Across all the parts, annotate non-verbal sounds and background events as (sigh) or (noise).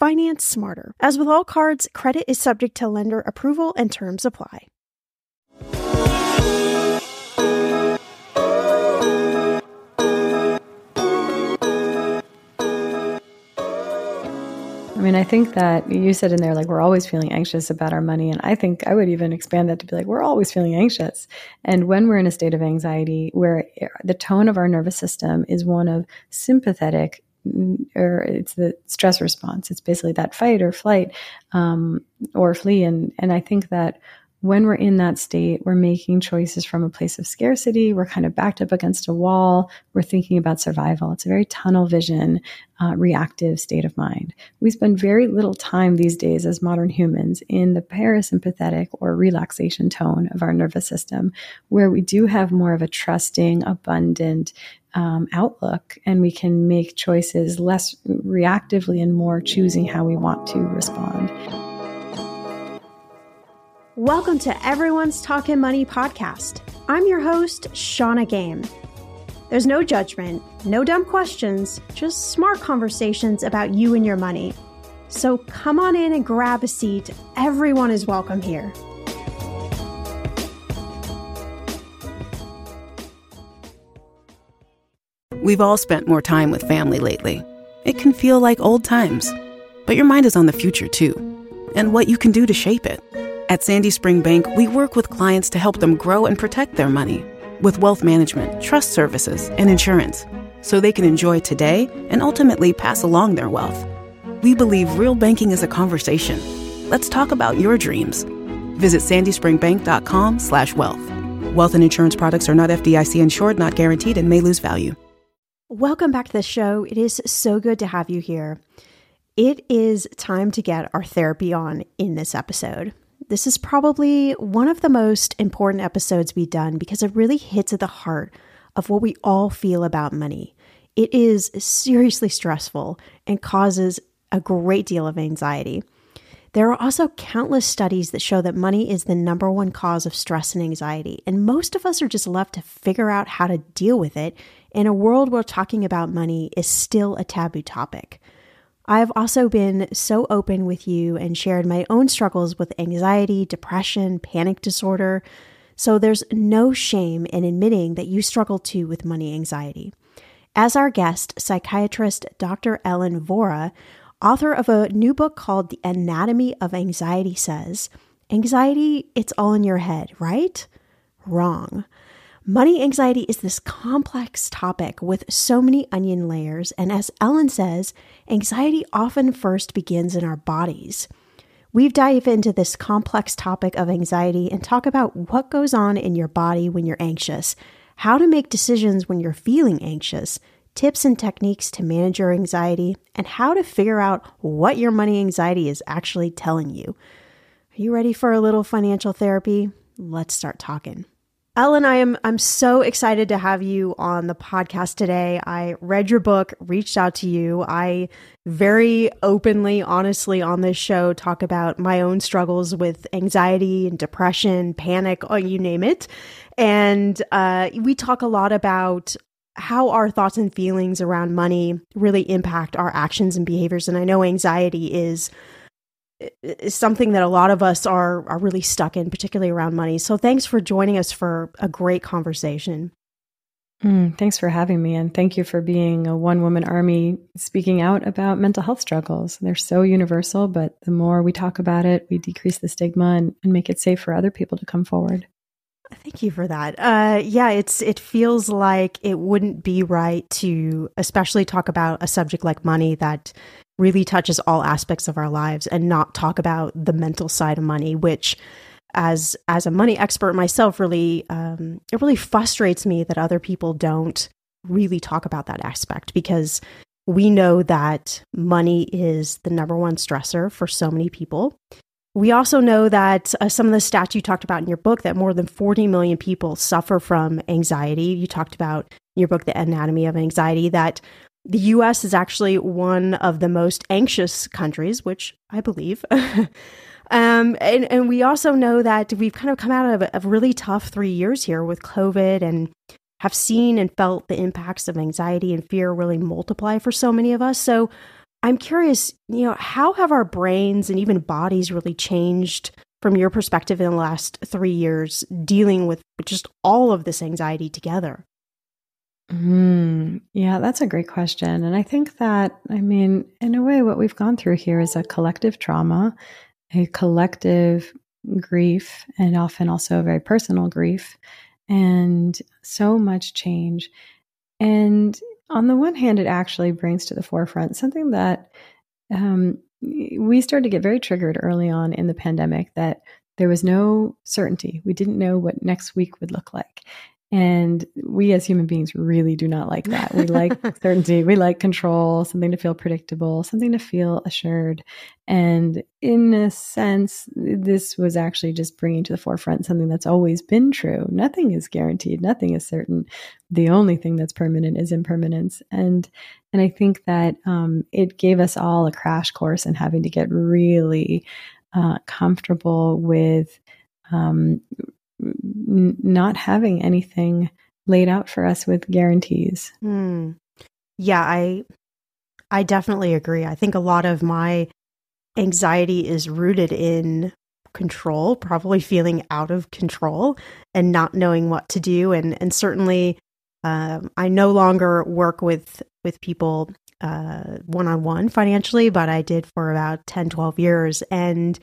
Finance smarter. As with all cards, credit is subject to lender approval and terms apply. I mean, I think that you said in there, like, we're always feeling anxious about our money. And I think I would even expand that to be like, we're always feeling anxious. And when we're in a state of anxiety where eh, the tone of our nervous system is one of sympathetic or it's the stress response. It's basically that fight or flight um, or flee. And and I think that when we're in that state, we're making choices from a place of scarcity. We're kind of backed up against a wall. We're thinking about survival. It's a very tunnel vision, uh, reactive state of mind. We spend very little time these days as modern humans in the parasympathetic or relaxation tone of our nervous system, where we do have more of a trusting, abundant, um, outlook and we can make choices less reactively and more choosing how we want to respond. Welcome to Everyone's Talking Money podcast. I'm your host, Shannah Game. There's no judgment, no dumb questions, just smart conversations about you and your money. So come on in and grab a seat. Everyone is welcome here. We've all spent more time with family lately. It can feel like old times, but your mind is on the future too, and what you can do to shape it. At Sandy Spring Bank, we work with clients to help them grow and protect their money with wealth management, trust services, and insurance so they can enjoy today and ultimately pass along their wealth. We believe real banking is a conversation. Let's talk about your dreams. Visit sandyspringbank.com slash wealth. Wealth and insurance products are not FDIC insured, not guaranteed, and may lose value. Welcome back to the show. It is so good to have you here. It is time to get our therapy on in this episode. This is probably one of the most important episodes we've done because it really hits at the heart of what we all feel about money. It is seriously stressful and causes a great deal of anxiety. There are also countless studies that show that money is the number one cause of stress and anxiety, and most of us are just left to figure out how to deal with it in a world where talking about money is still a taboo topic. I've also been so open with you and shared my own struggles with anxiety, depression, panic disorder. So there's no shame in admitting that you struggle too with money anxiety. As our guest, psychiatrist Dr. Ellen Vora, author of a new book called The Anatomy of Anxiety, says, Anxiety, it's all in your head, right? Wrong. Money anxiety is this complex topic with so many onion layers, and as Ellen says, anxiety often first begins in our bodies. We've dive into this complex topic of anxiety and talk about what goes on in your body when you're anxious, how to make decisions when you're feeling anxious, tips and techniques to manage your anxiety, and how to figure out what your money anxiety is actually telling you. Are you ready for a little financial therapy? Let's start talking. Ellen, I am I'm so excited to have you on the podcast today. I read your book, reached out to you. I very openly, honestly on this show talk about my own struggles with anxiety and depression, panic, oh, you name it. And uh, we talk a lot about how our thoughts and feelings around money really impact our actions and behaviors. And I know anxiety is is something that a lot of us are are really stuck in, particularly around money. So thanks for joining us for a great conversation. Mm, thanks for having me, and thank you for being a one woman army speaking out about mental health struggles. They're so universal, but the more we talk about it, we decrease the stigma and, and make it safe for other people to come forward. Thank you for that. Uh, yeah, it's it feels like it wouldn't be right to, especially talk about a subject like money that really touches all aspects of our lives and not talk about the mental side of money, which as as a money expert myself really um, it really frustrates me that other people don't really talk about that aspect because we know that money is the number one stressor for so many people. We also know that uh, some of the stats you talked about in your book that more than 40 million people suffer from anxiety. You talked about in your book the anatomy of anxiety that the US is actually one of the most anxious countries, which I believe. (laughs) um, and, and we also know that we've kind of come out of a, a really tough three years here with COVID and have seen and felt the impacts of anxiety and fear really multiply for so many of us. So I'm curious, you know, how have our brains and even bodies really changed from your perspective in the last three years dealing with just all of this anxiety together? Mm, yeah, that's a great question. And I think that, I mean, in a way, what we've gone through here is a collective trauma, a collective grief, and often also a very personal grief, and so much change. And on the one hand, it actually brings to the forefront something that um, we started to get very triggered early on in the pandemic that there was no certainty. We didn't know what next week would look like. And we as human beings really do not like that. We like (laughs) certainty, we like control, something to feel predictable, something to feel assured. And in a sense, this was actually just bringing to the forefront something that's always been true. Nothing is guaranteed, nothing is certain. The only thing that's permanent is impermanence. And and I think that um, it gave us all a crash course in having to get really uh, comfortable with um, n- not having anything laid out for us with guarantees. Mm. Yeah, I I definitely agree. I think a lot of my anxiety is rooted in control, probably feeling out of control and not knowing what to do. And and certainly, um, I no longer work with with people one on one financially, but I did for about 10, 12 years. And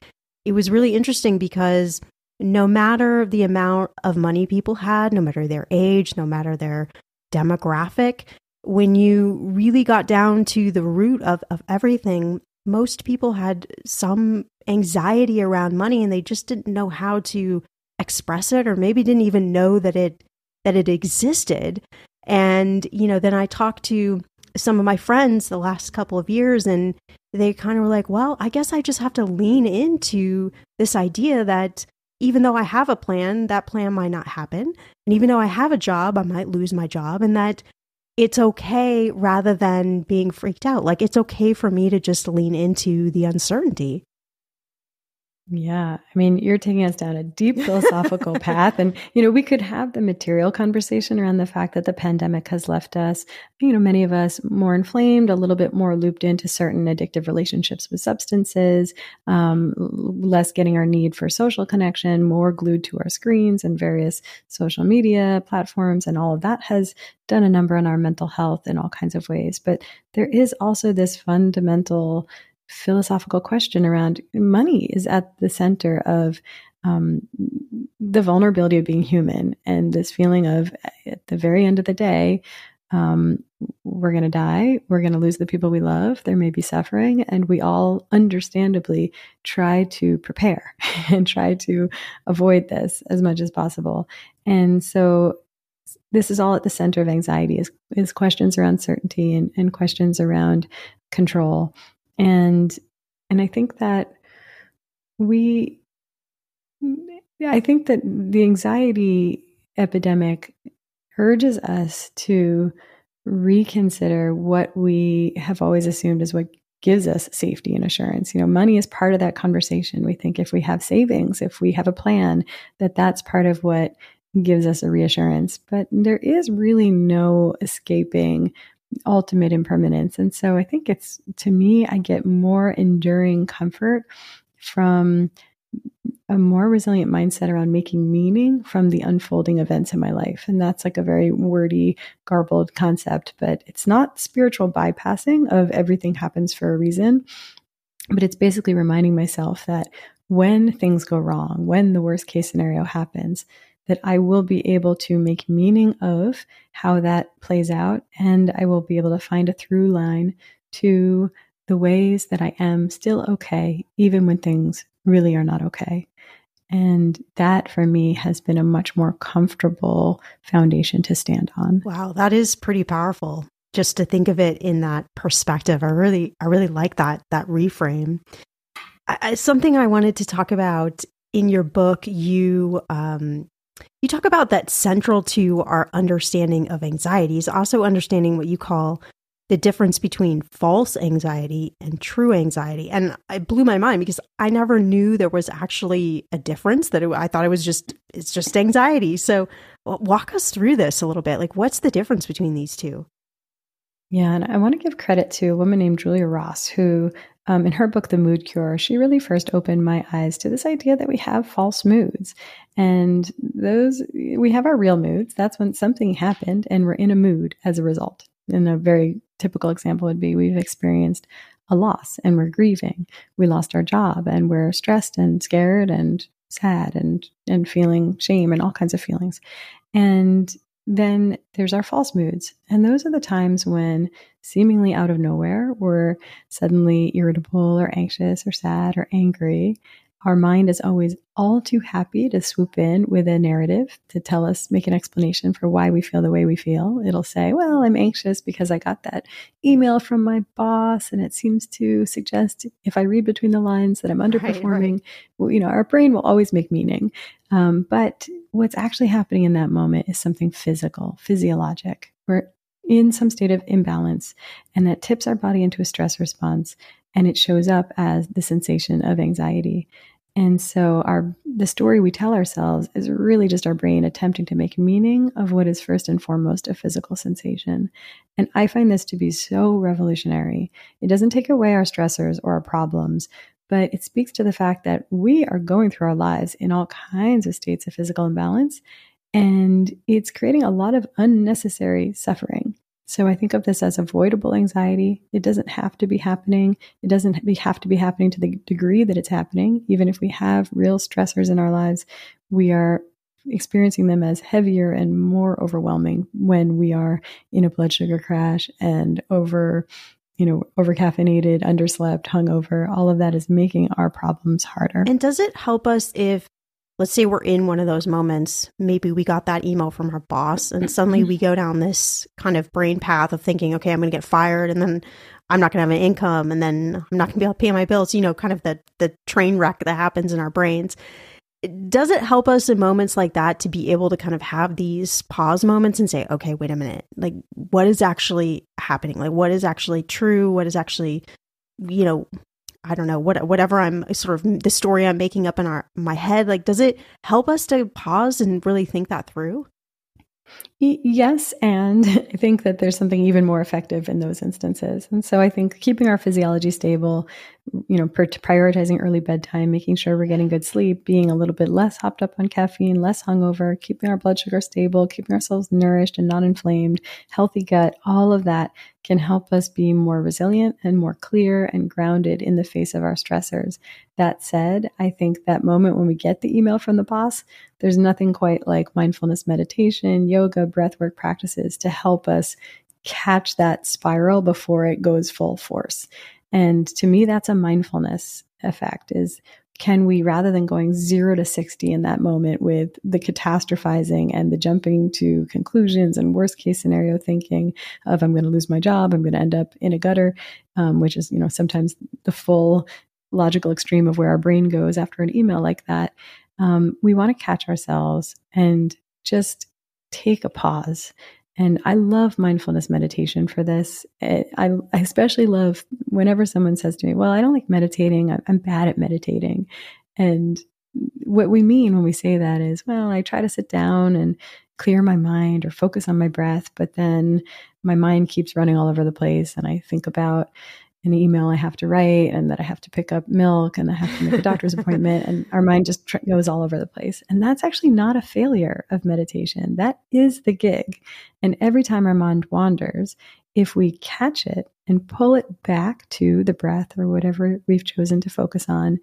it was really interesting because no matter the amount of money people had, no matter their age, no matter their demographic, when you really got down to the root of, of everything, most people had some anxiety around money and they just didn't know how to express it or maybe didn't even know that it that it existed. And, you know, then I talked to some of my friends the last couple of years and they kind of were like, well, I guess I just have to lean into this idea that even though I have a plan, that plan might not happen. And even though I have a job, I might lose my job. And that it's okay rather than being freaked out. Like it's okay for me to just lean into the uncertainty. Yeah. I mean, you're taking us down a deep philosophical (laughs) path. And, you know, we could have the material conversation around the fact that the pandemic has left us, you know, many of us more inflamed, a little bit more looped into certain addictive relationships with substances, um, less getting our need for social connection, more glued to our screens and various social media platforms. And all of that has done a number on our mental health in all kinds of ways. But there is also this fundamental philosophical question around money is at the center of um, the vulnerability of being human and this feeling of at the very end of the day um, we're going to die we're going to lose the people we love there may be suffering and we all understandably try to prepare (laughs) and try to avoid this as much as possible. And so this is all at the center of anxiety is, is questions around certainty and, and questions around control and and i think that we i think that the anxiety epidemic urges us to reconsider what we have always assumed is what gives us safety and assurance. You know money is part of that conversation. We think if we have savings if we have a plan that that's part of what gives us a reassurance. But there is really no escaping ultimate impermanence. And so I think it's, to me, I get more enduring comfort from a more resilient mindset around making meaning from the unfolding events in my life. And that's like a very wordy, garbled concept, but it's not spiritual bypassing of everything happens for a reason. But it's basically reminding myself that when things go wrong, when the worst case scenario happens, that I will be able to make meaning of how that plays out. And I will be able to find a through line to the ways that I am still okay, even when things really are not okay. And that for me has been a much more comfortable foundation to stand on. Wow, that is pretty powerful. Just to think of it in that perspective. I really I really like that that reframe. I, something I wanted to talk about in your book, you um, you talk about that central to our understanding of anxiety is also understanding what you call the difference between false anxiety and true anxiety. And it blew my mind because I never knew there was actually a difference that it, I thought it was just, it's just anxiety. So walk us through this a little bit. Like, what's the difference between these two? Yeah, and I want to give credit to a woman named Julia Ross, who um, in her book, The Mood Cure, she really first opened my eyes to this idea that we have false moods. And those, we have our real moods. That's when something happened and we're in a mood as a result. And a very typical example would be we've experienced a loss and we're grieving. We lost our job and we're stressed and scared and sad and, and feeling shame and all kinds of feelings. And then there's our false moods. And those are the times when, seemingly out of nowhere, we're suddenly irritable or anxious or sad or angry. Our mind is always all too happy to swoop in with a narrative to tell us, make an explanation for why we feel the way we feel. It'll say, Well, I'm anxious because I got that email from my boss, and it seems to suggest, if I read between the lines, that I'm underperforming. Right, right. You know, our brain will always make meaning. Um, but what's actually happening in that moment is something physical, physiologic. We're in some state of imbalance, and that tips our body into a stress response and it shows up as the sensation of anxiety. And so our the story we tell ourselves is really just our brain attempting to make meaning of what is first and foremost a physical sensation. And I find this to be so revolutionary. It doesn't take away our stressors or our problems, but it speaks to the fact that we are going through our lives in all kinds of states of physical imbalance and it's creating a lot of unnecessary suffering. So I think of this as avoidable anxiety. It doesn't have to be happening. It doesn't have to be happening to the degree that it's happening. Even if we have real stressors in our lives, we are experiencing them as heavier and more overwhelming when we are in a blood sugar crash and over, you know, over caffeinated, underslept, hungover. All of that is making our problems harder. And does it help us if let's say we're in one of those moments maybe we got that email from our boss and suddenly we go down this kind of brain path of thinking okay i'm going to get fired and then i'm not going to have an income and then i'm not going to be able to pay my bills you know kind of the the train wreck that happens in our brains. Does it help us in moments like that to be able to kind of have these pause moments and say okay wait a minute like what is actually happening? Like what is actually true? What is actually you know I don't know what whatever I'm sort of the story I'm making up in our my head. Like, does it help us to pause and really think that through? Yes, and (laughs) I think that there's something even more effective in those instances. And so I think keeping our physiology stable, you know, prioritizing early bedtime, making sure we're getting good sleep, being a little bit less hopped up on caffeine, less hungover, keeping our blood sugar stable, keeping ourselves nourished and not inflamed, healthy gut, all of that can help us be more resilient and more clear and grounded in the face of our stressors. That said, I think that moment when we get the email from the boss, there's nothing quite like mindfulness meditation, yoga, breathwork practices to help us catch that spiral before it goes full force. And to me, that's a mindfulness effect is can we rather than going 0 to 60 in that moment with the catastrophizing and the jumping to conclusions and worst case scenario thinking of i'm going to lose my job i'm going to end up in a gutter um, which is you know sometimes the full logical extreme of where our brain goes after an email like that um, we want to catch ourselves and just take a pause and I love mindfulness meditation for this. It, I, I, especially love whenever someone says to me, Well, I don't like meditating. I'm bad at meditating. And what we mean when we say that is, Well, I try to sit down and clear my mind or focus on my breath, but then my mind keeps running all over the place. And I think about an email I have to write and that I have to pick up milk and I have to make a doctor's appointment and our mind just tr- goes all over the place. And that's actually not a failure of meditation. That is the gig. And every time our mind wanders, if we catch it and pull it back to the breath or whatever we've chosen to focus on,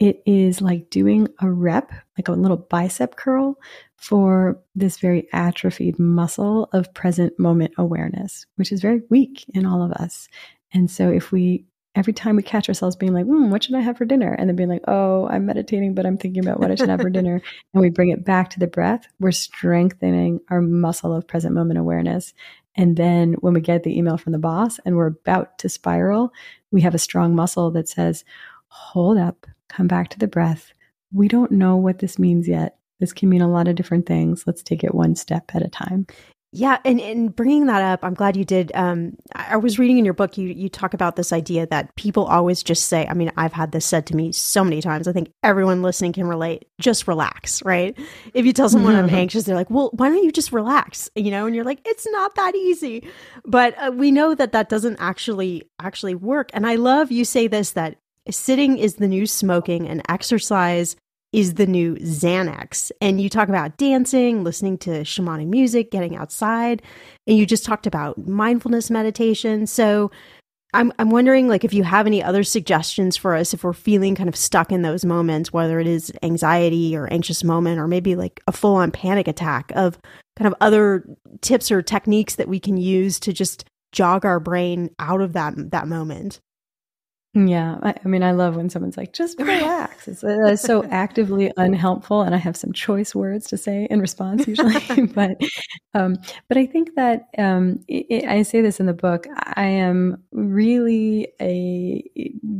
it is like doing a rep, like a little bicep curl for this very atrophied muscle of present moment awareness, which is very weak in all of us. And so if we every time we catch ourselves being like, mm, what should I have for dinner? And then being like, oh, I'm meditating, but I'm thinking about what I should have for (laughs) dinner. And we bring it back to the breath, we're strengthening our muscle of present moment awareness. And then when we get the email from the boss and we're about to spiral, we have a strong muscle that says, hold up, come back to the breath. We don't know what this means yet. This can mean a lot of different things. Let's take it one step at a time. Yeah, and, and bringing that up, I'm glad you did. Um, I was reading in your book, you you talk about this idea that people always just say. I mean, I've had this said to me so many times. I think everyone listening can relate. Just relax, right? If you tell someone I'm (laughs) anxious, they're like, "Well, why don't you just relax?" You know, and you're like, "It's not that easy." But uh, we know that that doesn't actually actually work. And I love you say this that sitting is the new smoking, and exercise is the new Xanax. And you talk about dancing, listening to shamanic music, getting outside, and you just talked about mindfulness meditation. So I'm I'm wondering like if you have any other suggestions for us if we're feeling kind of stuck in those moments, whether it is anxiety or anxious moment or maybe like a full on panic attack of kind of other tips or techniques that we can use to just jog our brain out of that that moment. Yeah, I, I, mean, I love when someone's like, "Just (laughs) relax." It's, uh, so actively unhelpful, and I have some choice words to say in response usually. (laughs) (laughs) but, um, but I think that um, it, it, I say this in the book. I am really a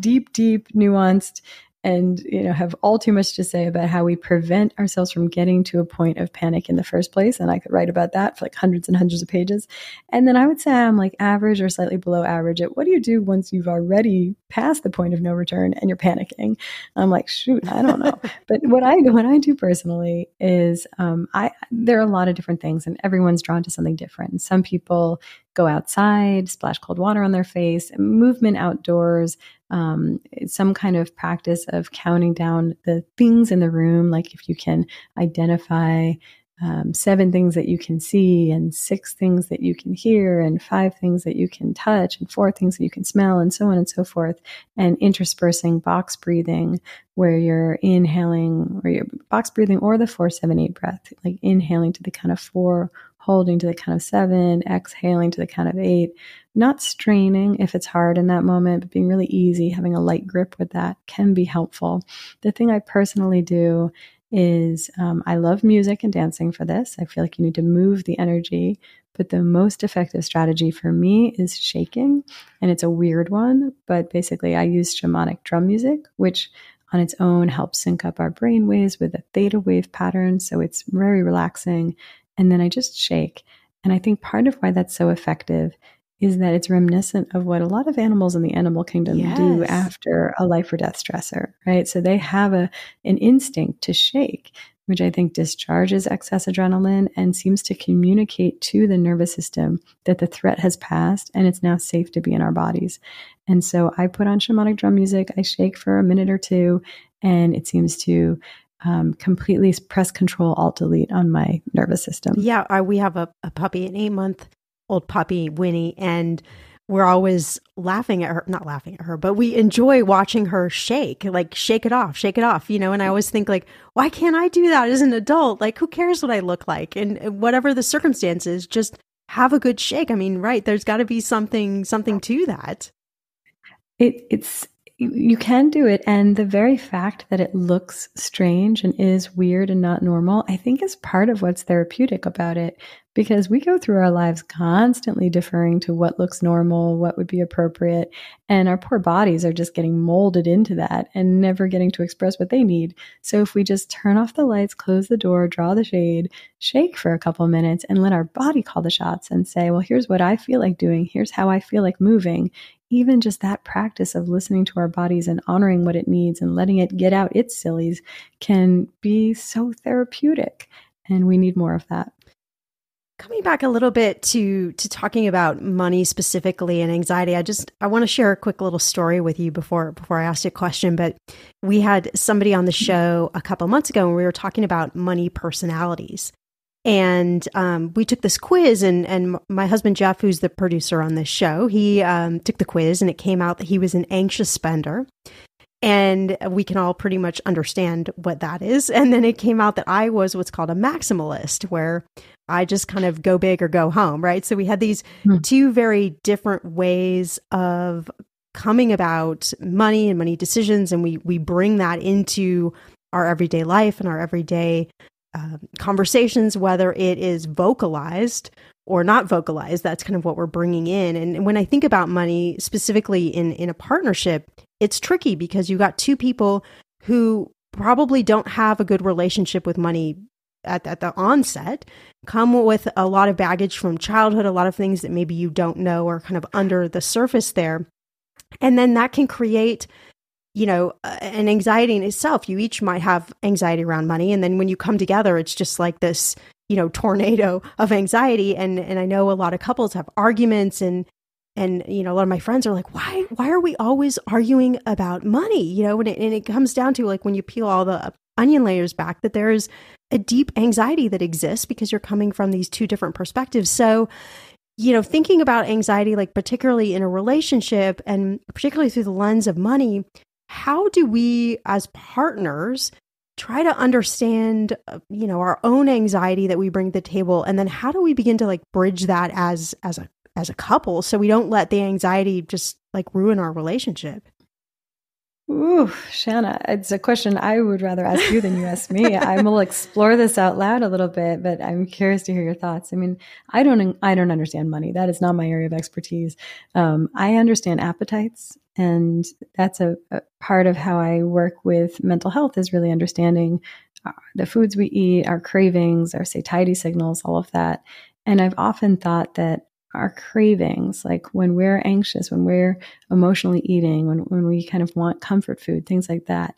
deep, deep, nuanced and you know have all too much to say about how we prevent ourselves from getting to a point of panic in the first place. And i could write about that for like hundreds and hundreds of pages. And then i would say i'm like average or slightly below average at what do you do once you've already passed the point of no return and you're panicking? I'm like shoot i don't know. (laughs) But what i what i do personally is um, i there are a lot of different things and everyone's drawn to something different. Some people go outside, splash cold water on their face, movement outdoors, um, some kind of practice of counting down the things in the room. Like if you can identify um, seven things that you can see, and six things that you can hear, and five things that you can touch, and four things that you can smell, and so on and so forth. And interspersing box breathing, where you're inhaling, or you're box breathing, or the four, seven, eight breath, like inhaling to the kind of four holding to the count of seven, exhaling to the count of eight, not straining if it's hard in that moment, but being really easy, having a light grip with that can be helpful. The thing I personally do is um, I love music and dancing for this. I feel like you need to move the energy, but the most effective strategy for me is shaking. And it's a weird one, but basically, I use shamanic drum music, which on its own helps sync up our brain waves with a theta wave pattern. So it's very relaxing and then I just shake. And I think part of why that's so effective is that it's reminiscent of what a lot of animals in the animal kingdom yes. do after a life or death stressor, right? So they have a an instinct to shake, which I think discharges excess adrenaline and seems to communicate to the nervous system that the threat has passed and it's now safe to be in our bodies. And so I put on shamanic drum music, I shake for a minute or two, and it seems to um, completely press control alt delete on my nervous system. Yeah, I, we have a, a puppy, an eight month old puppy, Winnie, and we're always laughing at her, not laughing at her, but we enjoy watching her shake, like shake it off, shake it off, you know. And I always think, like, why can't I do that as an adult? Like, who cares what I look like? And whatever the circumstances, just have a good shake. I mean, right? There's got to be something, something to that. It, it's you can do it. And the very fact that it looks strange and is weird and not normal, I think is part of what's therapeutic about it because we go through our lives constantly deferring to what looks normal, what would be appropriate. And our poor bodies are just getting molded into that and never getting to express what they need. So if we just turn off the lights, close the door, draw the shade, shake for a couple minutes, and let our body call the shots and say, well, here's what I feel like doing, here's how I feel like moving. Even just that practice of listening to our bodies and honoring what it needs and letting it get out its sillies can be so therapeutic. And we need more of that. Coming back a little bit to to talking about money specifically and anxiety, I just I want to share a quick little story with you before before I ask you a question. But we had somebody on the show a couple months ago, and we were talking about money personalities. And um, we took this quiz, and and my husband Jeff, who's the producer on this show, he um, took the quiz, and it came out that he was an anxious spender. And we can all pretty much understand what that is. And then it came out that I was what's called a maximalist, where I just kind of go big or go home, right? So we had these hmm. two very different ways of coming about money and money decisions, and we we bring that into our everyday life and our everyday uh, conversations, whether it is vocalized or not vocalized. That's kind of what we're bringing in. And when I think about money specifically in in a partnership, it's tricky because you got two people who probably don't have a good relationship with money at, at the onset come with a lot of baggage from childhood, a lot of things that maybe you don't know are kind of under the surface there. And then that can create, you know, an anxiety in itself. You each might have anxiety around money. And then when you come together, it's just like this, you know, tornado of anxiety. And, and I know a lot of couples have arguments and, and you know a lot of my friends are like why why are we always arguing about money you know and it, and it comes down to like when you peel all the onion layers back that there's a deep anxiety that exists because you're coming from these two different perspectives. So, you know, thinking about anxiety, like particularly in a relationship and particularly through the lens of money, how do we as partners try to understand, uh, you know, our own anxiety that we bring to the table? And then how do we begin to like bridge that as, as a, as a couple so we don't let the anxiety just like ruin our relationship? Ooh, Shannah, it's a question I would rather ask you than you ask me. (laughs) I will explore this out loud a little bit, but I'm curious to hear your thoughts. I mean, I don't, I don't understand money. That is not my area of expertise. Um, I understand appetites, and that's a, a, part of how I work with mental health is really understanding uh, the foods we eat, our cravings, our satiety signals, all of that. And I've often thought that our cravings, like when we're anxious, when we're emotionally eating, when, when we kind of want comfort food, things like that.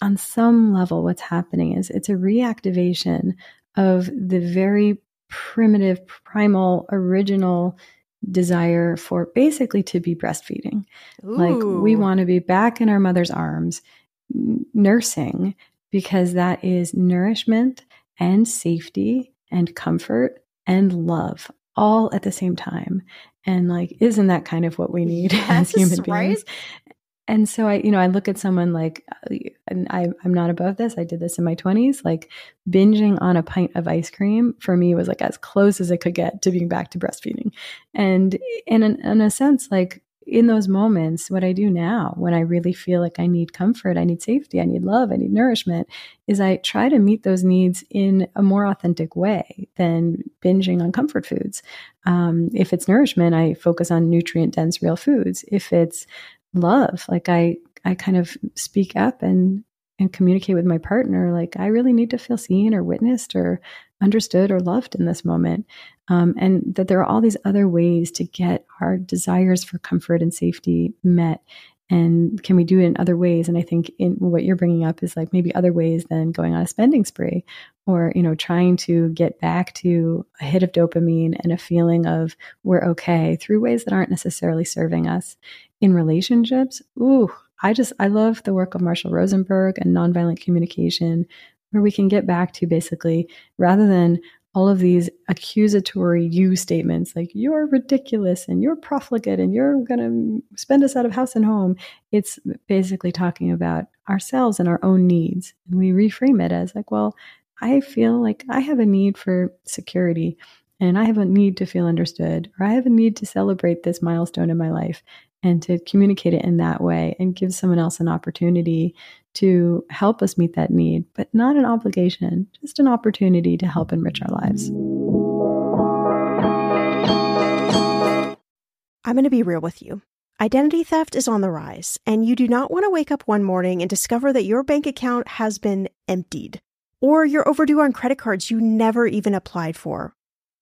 On some level, what's happening is it's a reactivation of the very primitive, primal, original desire for basically to be breastfeeding. Ooh. Like we want to be back in our mother's arms, nursing, because that is nourishment and safety and comfort and love all at the same time. And like, isn't that kind of what we need yes, as human beings? And so I, you know, I look at someone like, uh, and I, I'm not above this. I did this in my 20s. Like binging on a pint of ice cream for me was like as close as it could get to being back to breastfeeding. And in, an, in a sense, like in those moments, what I do now when I really feel like I need comfort, I need safety, I need love, I need nourishment, is I try to meet those needs in a more authentic way than binging on comfort foods. Um, if it's nourishment, I focus on nutrient dense real foods. If it's love, like I, I kind of speak up and and communicate with my partner like i really need to feel seen or witnessed or understood or loved in this moment. Um, and that there are all these other ways to get our desires for comfort and safety met. And can we do it in other ways? And I think in what you're bringing up is like maybe other ways than going on a spending spree or, you know, trying to get back to a hit of dopamine and a feeling of we're okay through ways that aren't necessarily serving us in relationships. Ooh, I just, I love the work of Marshall Rosenberg and nonviolent communication, where we can get back to basically rather than all of these accusatory you statements like you're ridiculous and you're profligate and you're going to spend us out of house and home. It's basically talking about ourselves and our own needs. And we reframe it as like well i feel like i have a need for security and i have a need to feel understood or i have a need to celebrate this milestone in my life and to communicate it in that way and give someone else an opportunity to help us meet that need, but not an obligation, just an opportunity to help enrich our lives. I'm going to be real with you. Identity theft is on the rise, and you do not want to wake up one morning and discover that your bank account has been emptied, or you're overdue on credit cards you never even applied for,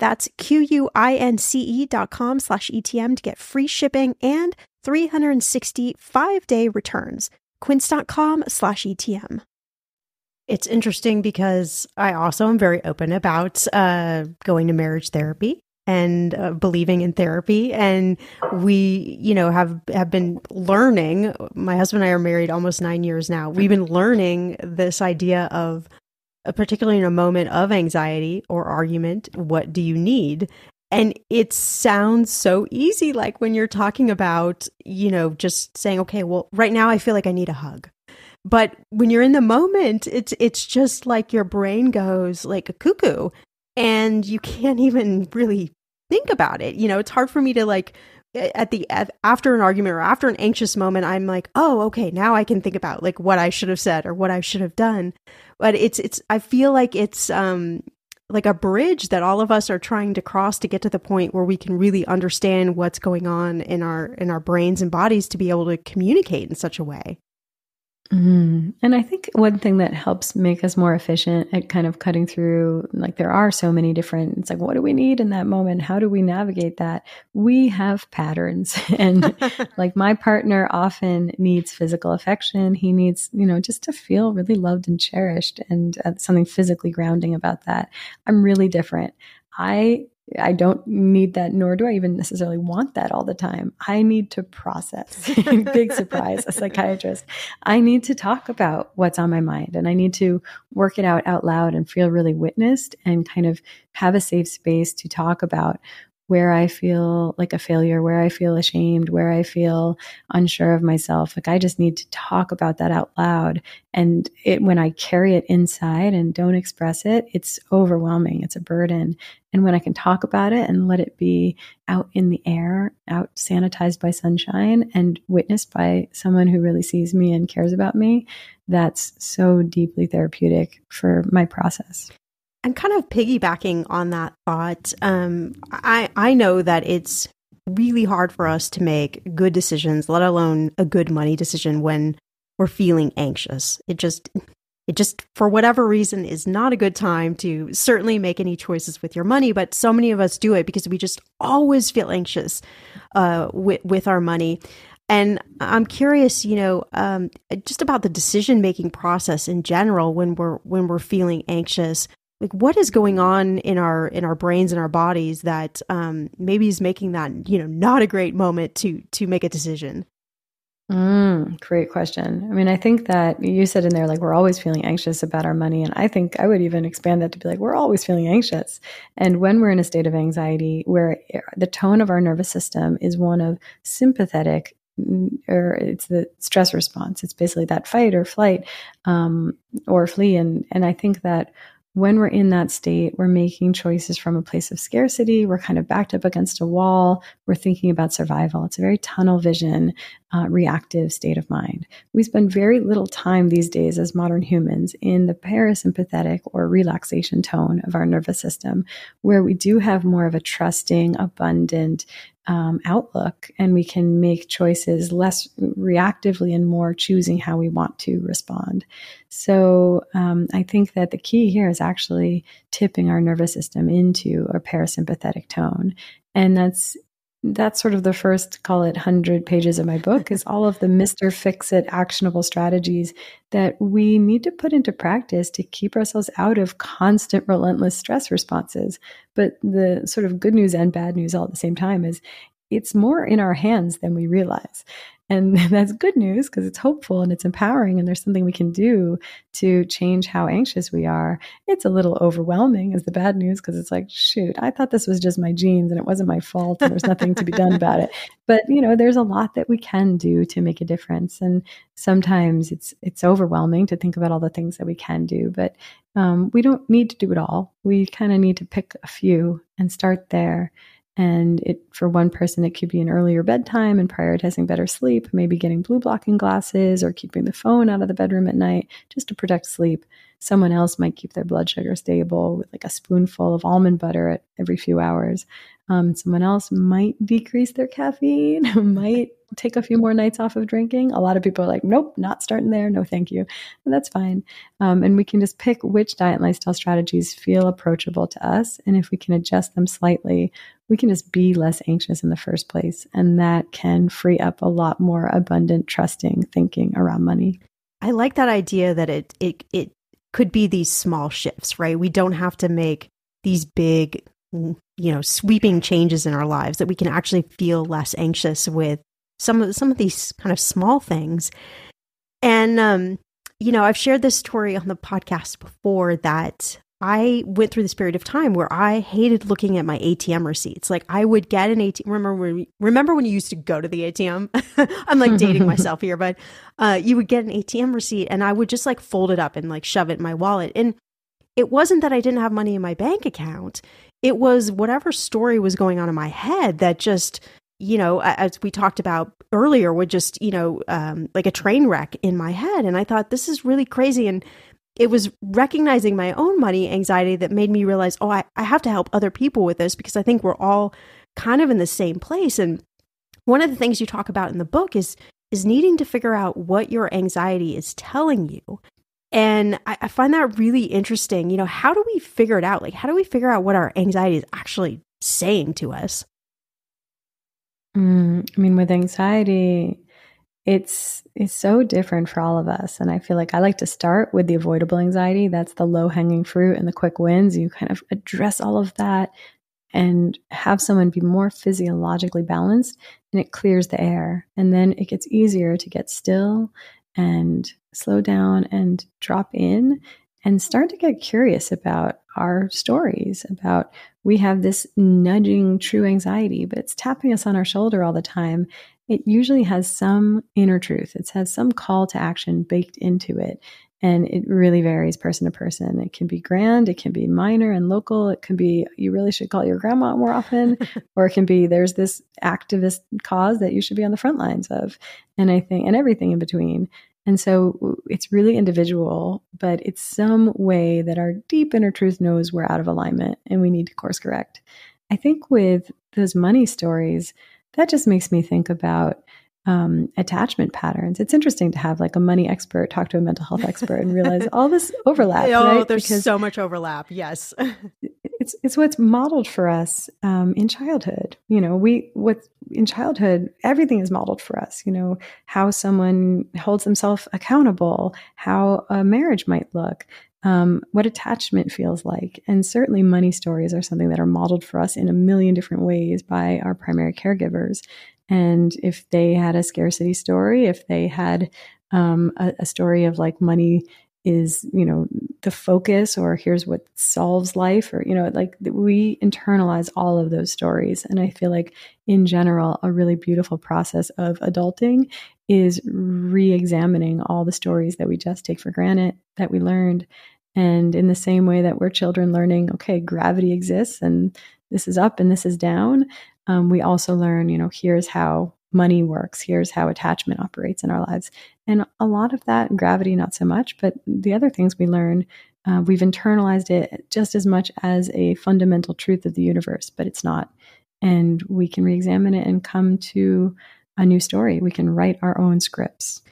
That's Q-U-I-N-C-E dot com slash ETM to get free shipping and 365 day returns. Quince.com slash ETM. It's interesting because I also am very open about uh, going to marriage therapy and uh, believing in therapy and we you know have have been learning my husband and I are married almost 9 years now we've been learning this idea of Uh, particularly in a moment of anxiety or argument, what do you need? And it sounds so easy, like when you're talking about, you know, just saying, okay, well, right now I feel like I need a hug. But when you're in the moment, it's it's just like your brain goes like a cuckoo and you can't even really think about it. You know, it's hard for me to like at the after an argument or after an anxious moment i'm like oh okay now i can think about like what i should have said or what i should have done. But it's it's i feel like it's um like a bridge that all of us are trying to cross to get to the point where we can really understand what's going on in our in our brains and bodies to be able to communicate in such a way Mm. And I think one thing that helps make us more efficient at kind of cutting through, like there are so many different, it's like, what do we need in that moment? How do we navigate that? We have patterns. (laughs) and (laughs) like my partner often needs physical affection. He needs, you know, just to feel really loved and cherished and uh, something physically grounding about that. I'm really different. I I don't need that, nor do I even necessarily want that all the time. I need to process. (laughs) Big surprise, a psychiatrist. I need to talk about what's on my mind and I need to work it out out loud and feel really witnessed and kind of have a safe space to talk about where I feel like a failure, where I feel ashamed, where I feel unsure of myself. Like I just need to talk about that out loud. And it, when I carry it inside and don't express it, it's overwhelming. It's a burden. And when I can talk about it and let it be out in the air, out sanitized by sunshine and witnessed by someone who really sees me and cares about me, that's so deeply therapeutic for my process. And kind of piggybacking on that thought, um, I I know that it's really hard for us to make good decisions, let alone a good money decision when we're feeling anxious. It just it just for whatever reason is not a good time to certainly make any choices with your money but so many of us do it because we just always feel anxious uh, with, with our money. And i'm curious you know um, just about the decision making process in general when we're when we're feeling anxious like what is going on in our in our brains and our bodies that um, maybe is making that you know not a great moment to to make a decision Mm, great question. I mean, I think that you said in there, like, we're always feeling anxious about our money. And I think I would even expand that to be like, we're always feeling anxious. And when we're in a state of anxiety, where the tone of our nervous system is one of sympathetic or it's the stress response. It's basically that fight or flight um, or flee. And and I think that when we're in that state, we're making choices from a place of scarcity. We're kind of backed up against a wall. We're thinking about survival. It's a very tunnel vision, uh, reactive state of mind. We spend very little time these days as modern humans in the parasympathetic or relaxation tone of our nervous system, where we do have more of a trusting, abundant, um, outlook and we can make choices less reactively and more choosing how we want to respond. So um, I think that the key here is actually tipping our nervous system into a parasympathetic tone. And that's that's sort of the first call it 100 pages of my book is all of the mr fix it actionable strategies that we need to put into practice to keep ourselves out of constant relentless stress responses. But the sort of good news and bad news all at the same time is it's more in our hands than we realize and (laughs) that's good news because it's hopeful and it's empowering, and there's something we can do to change how anxious we are. It's a little overwhelming, is the bad news, because it's like, shoot, I thought this was just my genes and it wasn't my fault, and there's nothing to be done about it. (laughs) But you know, there's a lot that we can do to make a difference, and sometimes it's it's overwhelming to think about all the things that we can do, but um, we don't need to do it all. We kind of need to pick a few and start there and it for one person it could be an earlier bedtime and prioritizing better sleep, maybe getting blue blocking glasses or keeping the phone out of the bedroom at night just to protect sleep. Someone else might keep their blood sugar stable with like a spoonful of almond butter every few hours. Um, someone else might decrease their caffeine, (laughs) might take a few more nights off of drinking. A lot of people are like, nope, not starting there. No, thank you. And that's fine. Um, and we can just pick which diet and lifestyle strategies feel approachable to us. And if we can adjust them slightly, we can just be less anxious in the first place. And that can free up a lot more abundant, trusting thinking around money. I like that idea that it, it, it could be these small shifts, right? We don't have to make these big you know sweeping changes in our lives that we can actually feel less anxious with some of some of these kind of small things and um you know i've shared this story on the podcast before that I went through this period of time where I hated looking at my ATM receipts. Like I would get an ATM. Remember when, remember when you used to go to the ATM? (laughs) I'm like dating (laughs) myself here, but uh, you would get an ATM receipt and I would just like fold it up and like shove it in my wallet. And it wasn't that I didn't have money in my bank account it was whatever story was going on in my head that just you know as we talked about earlier would just you know um, like a train wreck in my head. And i thought this is really crazy. And it was recognizing my own money anxiety that made me realize oh I, I have to help other people with this because i think we're all kind of in the same place. And one of the things you talk about in the book is is needing to figure out what your anxiety is telling you and I, I, find that really interesting. You know, how do we figure it out? Like, how do we figure out what our anxiety is actually saying to us? Mm, I mean, with anxiety, it's it's so different for all of us and i feel like i like to start with the avoidable anxiety that's the low hanging fruit and the quick wins you kind of address all of that and have someone be more physiologically balanced and it clears the air and then it gets easier to get still and slow down and drop in and start to get curious about our stories about we have this nudging true anxiety but it's tapping us on our shoulder all the time. It usually has some inner truth. It has some call to action baked into it. And it really varies person to person. It can be grand it can be minor and local. It can be you really should call your grandma more often. (laughs) Or it can be there's this activist cause that you should be on the front lines of. And i think and everything in between and so it's really individual, but it's some way that our deep inner truth knows we're out of alignment and we need to course correct. I think with those money stories, that just makes me think about um, attachment patterns. It's interesting to have like a money expert talk to a mental health expert and realize all this (laughs) overlap. oh, right? there's because so much overlap. Yes, (laughs) it's it's what's modeled for us um, in childhood. You know, we what in childhood everything is modeled for us. You know, how someone holds themselves accountable, how a marriage might look, um, what attachment feels like. And certainly, money stories are something that are modeled for us in a million different ways by our primary caregivers. And if they had a scarcity story, if they had um, a, a story of like money is you know the focus or here's what solves life or you know like we internalize all of those stories. And i feel like in general a really beautiful process of adulting is re-examining all the stories that we just take for granted that we learned. And in the same way that we're children learning okay gravity exists and this is up and this is down um, we also learn you know here's how money works. Here's how attachment operates in our lives. And a lot of that, gravity, not so much, but the other things we learn, uh, we've internalized it just as much as a fundamental truth of the universe, but it's not. and we can re-examine it and come to a new story. We can write our own scripts.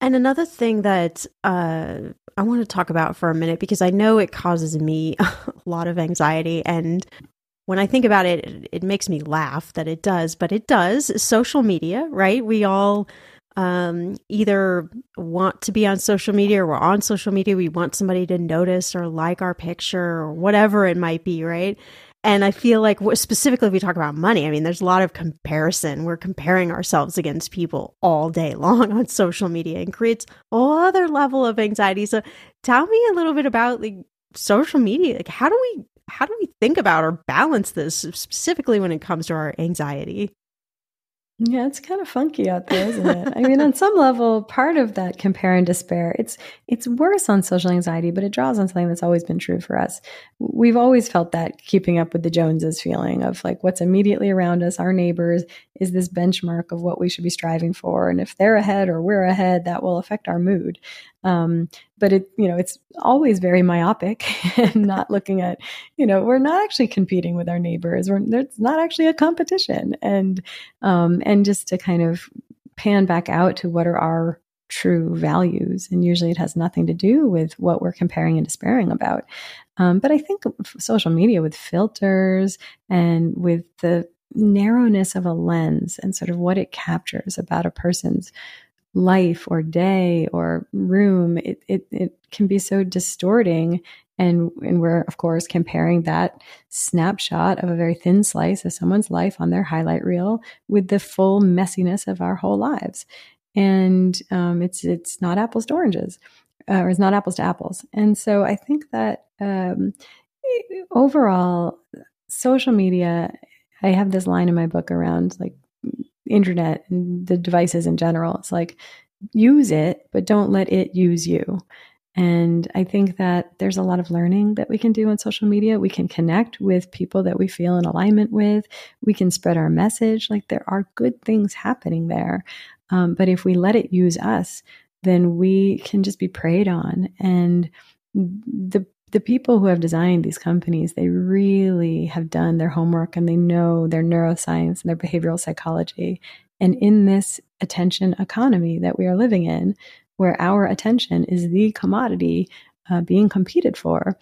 And another thing that uh, I want to talk about for a minute because I know it causes me (laughs) a lot of anxiety. And when I think about it, it, it makes me laugh that it does, but it does. Social media, right? We all um, either want to be on social media or we're on social media. We want somebody to notice or like our picture or whatever it might be, right? And I feel like specifically if we talk about money, I mean, there's a lot of comparison. We're comparing ourselves against people all day (laughs) long on social media and creates a whole other level of anxiety. So tell me a little bit about like social media. Like how do we how do we think about or balance this specifically when it comes to our anxiety? Yeah, it's kind of funky out there, isn't it? I mean, on some level, part of that compare and despair, it's it's worse on social anxiety, but it draws on something that's always been true for us. We've always felt that keeping up with the Joneses feeling of like what's immediately around us, our neighbors, is this benchmark of what we should be striving for. And if they're ahead or we're ahead, that will affect our mood. Um, but it, you know, it's always very myopic (laughs) and not (laughs) looking at, you know, we're not actually competing with our neighbors. We're, there's not actually a competition. And, um, and just to kind of pan back out to what are our true values. And usually it has nothing to do with what we're comparing and despairing about. Um, but I think social media with filters and with the narrowness of a lens and sort of what it captures about a person's life or day or room, it, it, it can be so distorting. And, and we're, of course, comparing that snapshot of a very thin slice of someone's life on their highlight reel with the full messiness of our whole lives. And um, it's, it's not apples to oranges, uh, or it's not apples to apples. And so I think that um, overall, social media, I have this line in my book around like internet and the devices in general. It's like use it, but don't let it use you. And I think that there's a lot of learning that we can do on social media. We can connect with people that we feel in alignment with. We can spread our message. Like there are good things happening there. Um, but if we let it use us, then we can just be preyed on. And the the people who have designed these companies, they really have done their homework and they know their neuroscience and their behavioral psychology. And in this attention economy that we are living in, where our attention is the commodity uh, being competed for,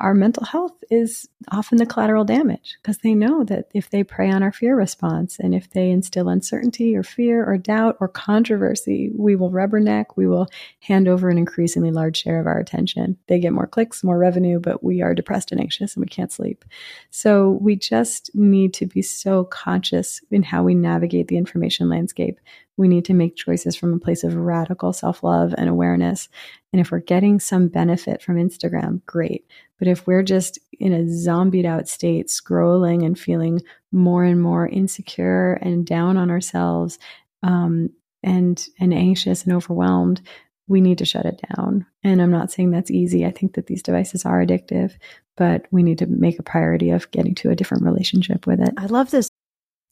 our mental health is often the collateral damage because they know that if they prey on our fear response and if they instill uncertainty or fear or doubt or controversy, we will rubberneck, we will hand over an increasingly large share of our attention. They get more clicks, more revenue, but we are depressed and anxious and we can't sleep. So we just need to be so conscious in how we navigate the information landscape we need to make choices from a place of radical self love and awareness. And if we're getting some benefit from Instagram, great. But if we're just in a zombied out state, scrolling and feeling more and more insecure and down on ourselves, um, and and anxious and overwhelmed, we need to shut it down. And I'm not saying that's easy. I think that these devices are addictive, but we need to make a priority of getting to a different relationship with it. I love this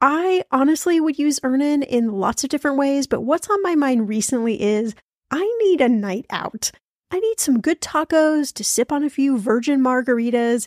I honestly would use Earnin in lots of different ways, but what's on my mind recently is I need a night out. I need some good tacos to sip on a few virgin margaritas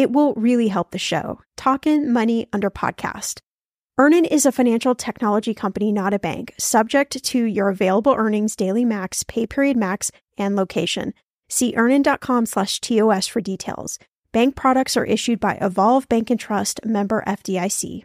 It will really help the show. Talkin' Money under podcast. Earnin is a financial technology company, not a bank, subject to your available earnings, daily max, pay period max, and location. See earnin.com slash TOS for details. Bank products are issued by Evolve Bank and Trust member FDIC.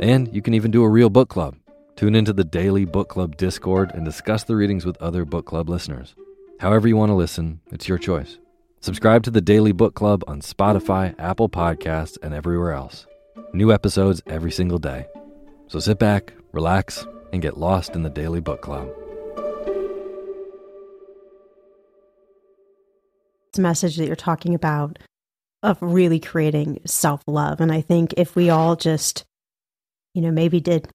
And you can even do a real book club. Tune into the daily book club Discord and discuss the readings with other book club listeners. However, you want to listen, it's your choice. Subscribe to the Daily Book Club on Spotify, Apple Podcasts, and everywhere else. New episodes every single day. So sit back, relax, and get lost in the Daily Book Club. message that you're talking about of really creating self love. And I think if we all just you know, maybe did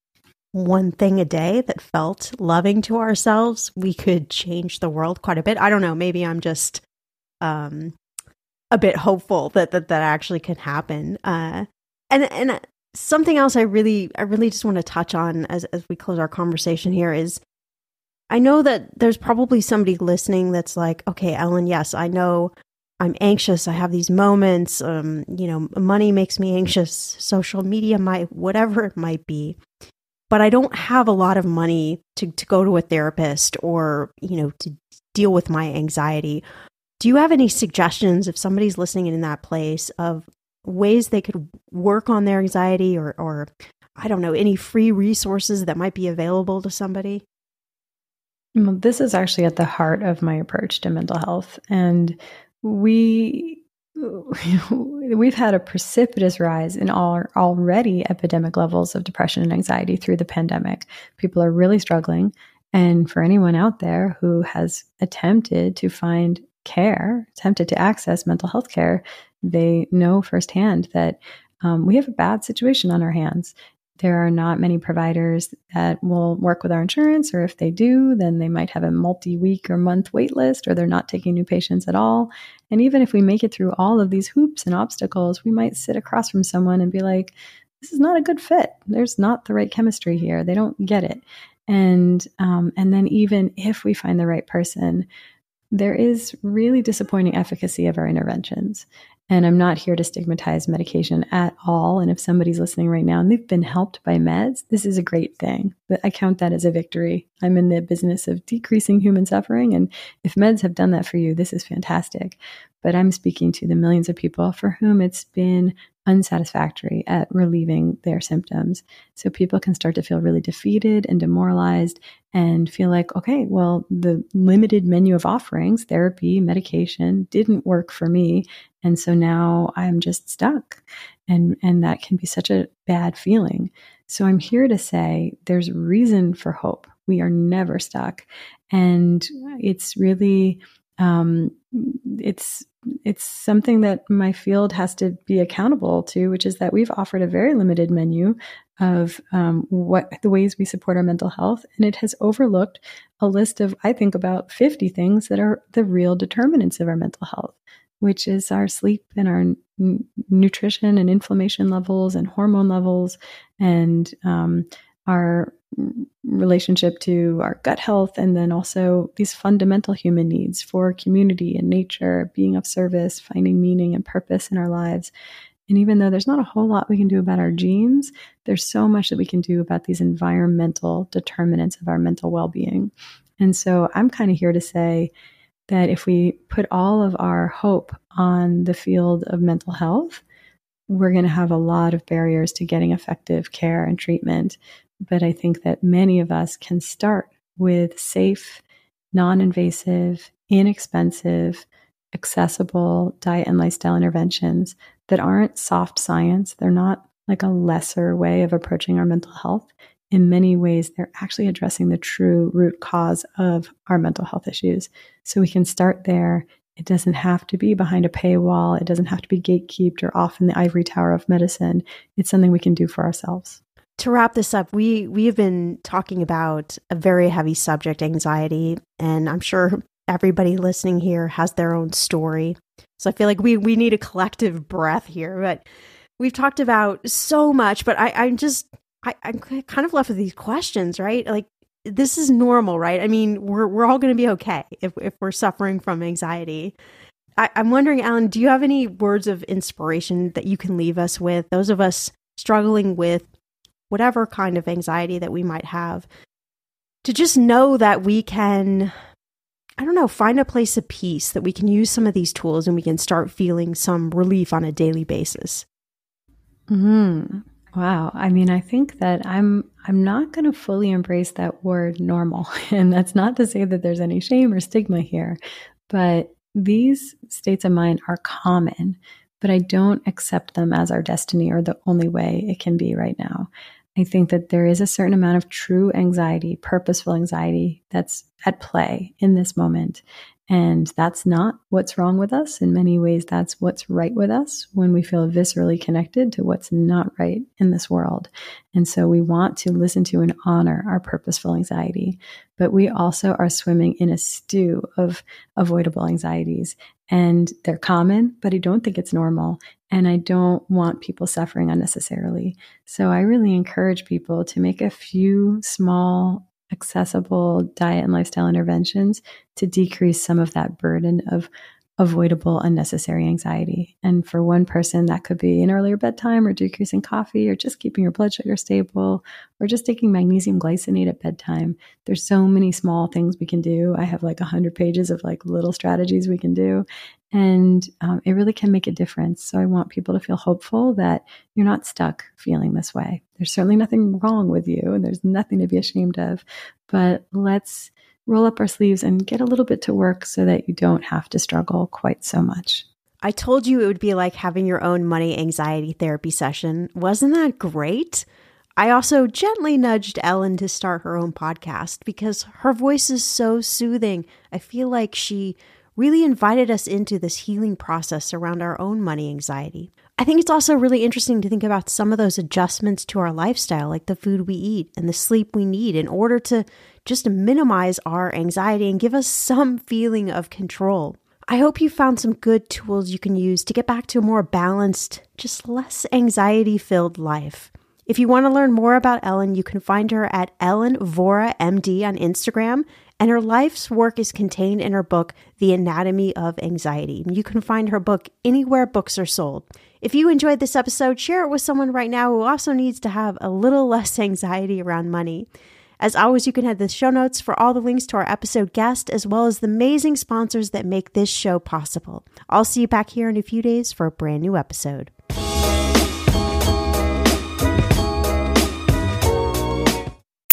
one thing a day that felt loving to ourselves, we could change the world quite a bit. I don't know, maybe I'm just um a bit hopeful that that, that actually can happen. Uh and and something else I really I really just want to touch on as as we close our conversation here is I know that there's probably somebody listening that's like, okay, Ellen, yes, I know I'm anxious. I have these moments. Um, you know, money makes me anxious. Social media might, whatever it might be. But I don't have a lot of money to, to go to a therapist or, you know, to deal with my anxiety. Do you have any suggestions if somebody's listening in that place of ways they could work on their anxiety or, or I don't know, any free resources that might be available to somebody? Well, this is actually at the heart of my approach to mental health. And we (laughs) we've had a precipitous rise in all already epidemic levels of depression and anxiety through the pandemic. People are really struggling. And for anyone out there who has attempted to find care, attempted to access mental health care, they know firsthand that um, we have a bad situation on our hands. There are not many providers that will work with our insurance, or if they do, then they might have a multi week or month wait list, or they're not taking new patients at all. And even if we make it through all of these hoops and obstacles, we might sit across from someone and be like, this is not a good fit. There's not the right chemistry here. They don't get it. And um, and then even if we find the right person, there is really disappointing efficacy of our interventions. And I'm not here to stigmatize medication at all. And if somebody's listening right now and they've been helped by meds, this is a great thing. But I count that as a victory. I'm in the business of decreasing human suffering. And if meds have done that for you, this is fantastic. But I'm speaking to the millions of people for whom it's been unsatisfactory at relieving their symptoms. So people can start to feel really defeated and demoralized and feel like, okay, well, the limited menu of offerings, therapy, medication, didn't work for me. And so now I'm just stuck. And, and that can be such a bad feeling. So I'm here to say there's reason for hope. We are never stuck. And it's really um, it's it's something that my field has to be accountable to, which is that we've offered a very limited menu of um, what the ways we support our mental health, and it has overlooked a list of I think about fifty things that are the real determinants of our mental health, which is our sleep and our n- nutrition and inflammation levels and hormone levels and um, our relationship to our gut health and then also these fundamental human needs for community and nature, being of service, finding meaning and purpose in our lives. And even though there's not a whole lot we can do about our genes, there's so much that we can do about these environmental determinants of our mental well being. And so I'm kind of here to say that if we put all of our hope on the field of mental health, we're going to have a lot of barriers to getting effective care and treatment but I think that many of us can start with safe, non invasive, inexpensive, accessible diet and lifestyle interventions that aren't soft science. They're not like a lesser way of approaching our mental health, in many ways, they're actually addressing the true root cause of our mental health issues. So we can start there. It doesn't have to be behind a paywall. It doesn't have to be gatekept or off in the ivory tower of medicine. It's something we can do for ourselves. To wrap this up, we we have been talking about a very heavy subject, anxiety, and I'm sure everybody listening here has their own story. So I feel like we we need a collective breath here. But we've talked about so much, but I, I'm just I, I'm kind of left with these questions, right? Like this is normal, right? I mean, we're we're all going to be okay if if we're suffering from anxiety. I, I'm wondering, Ellen, do you have any words of inspiration that you can leave us with? Those of us struggling with whatever kind of anxiety that we might have, to just know that we can, I don't know, find a place of peace, that we can use some of these tools and we can start feeling some relief on a daily basis. Hmm. Wow. I mean, I think that I'm I'm not going to fully embrace that word normal. (laughs) And that's not to say that there's any shame or stigma here, but these states of mind are common, but I don't accept them as our destiny or the only way it can be right now. I think that there is a certain amount of true anxiety, purposeful anxiety that's at play in this moment. And that's not what's wrong with us. In many ways, that's what's right with us when we feel viscerally connected to what's not right in this world. And so we want to listen to and honor our purposeful anxiety. But we also are swimming in a stew of avoidable anxieties. And they're common, but I don't think it's normal. And I don't want people suffering unnecessarily. So I really encourage people to make a few small accessible diet and lifestyle interventions to decrease some of that burden of avoidable unnecessary anxiety. And for one person, that could be an earlier bedtime or decreasing coffee or just keeping your blood sugar stable or just taking magnesium glycinate at bedtime. There's so many small things we can do. I have like a hundred pages of like little strategies we can do. And um, it really can make a difference. So I want people to feel hopeful that you're not stuck feeling this way. There's certainly nothing wrong with you and there's nothing to be ashamed of. But let's roll up our sleeves and get a little bit to work so that you don't have to struggle quite so much. I told you it would be like having your own money anxiety therapy session. Wasn't that great? I also gently nudged Ellen to start her own podcast because her voice is so soothing. I feel like she really invited us into this healing process around our own money anxiety. I think it's also really interesting to think about some of those adjustments to our lifestyle, like the food we eat and the sleep we need, in order to just minimize our anxiety and give us some feeling of control. I hope you found some good tools you can use to get back to a more balanced, just less anxiety filled life. If you want to learn more about Ellen, you can find her at Ellen Vora MD on Instagram and her life's work is contained in her book, The Anatomy of Anxiety. You can find her book anywhere books are sold. If you enjoyed this episode, share it with someone right now who also needs to have a little less (laughs) anxiety around money. As always, you can head to the show notes for all the links to our episode guest, as well as the amazing sponsors that make this show possible. I'll see you back here in a few days for a brand new episode.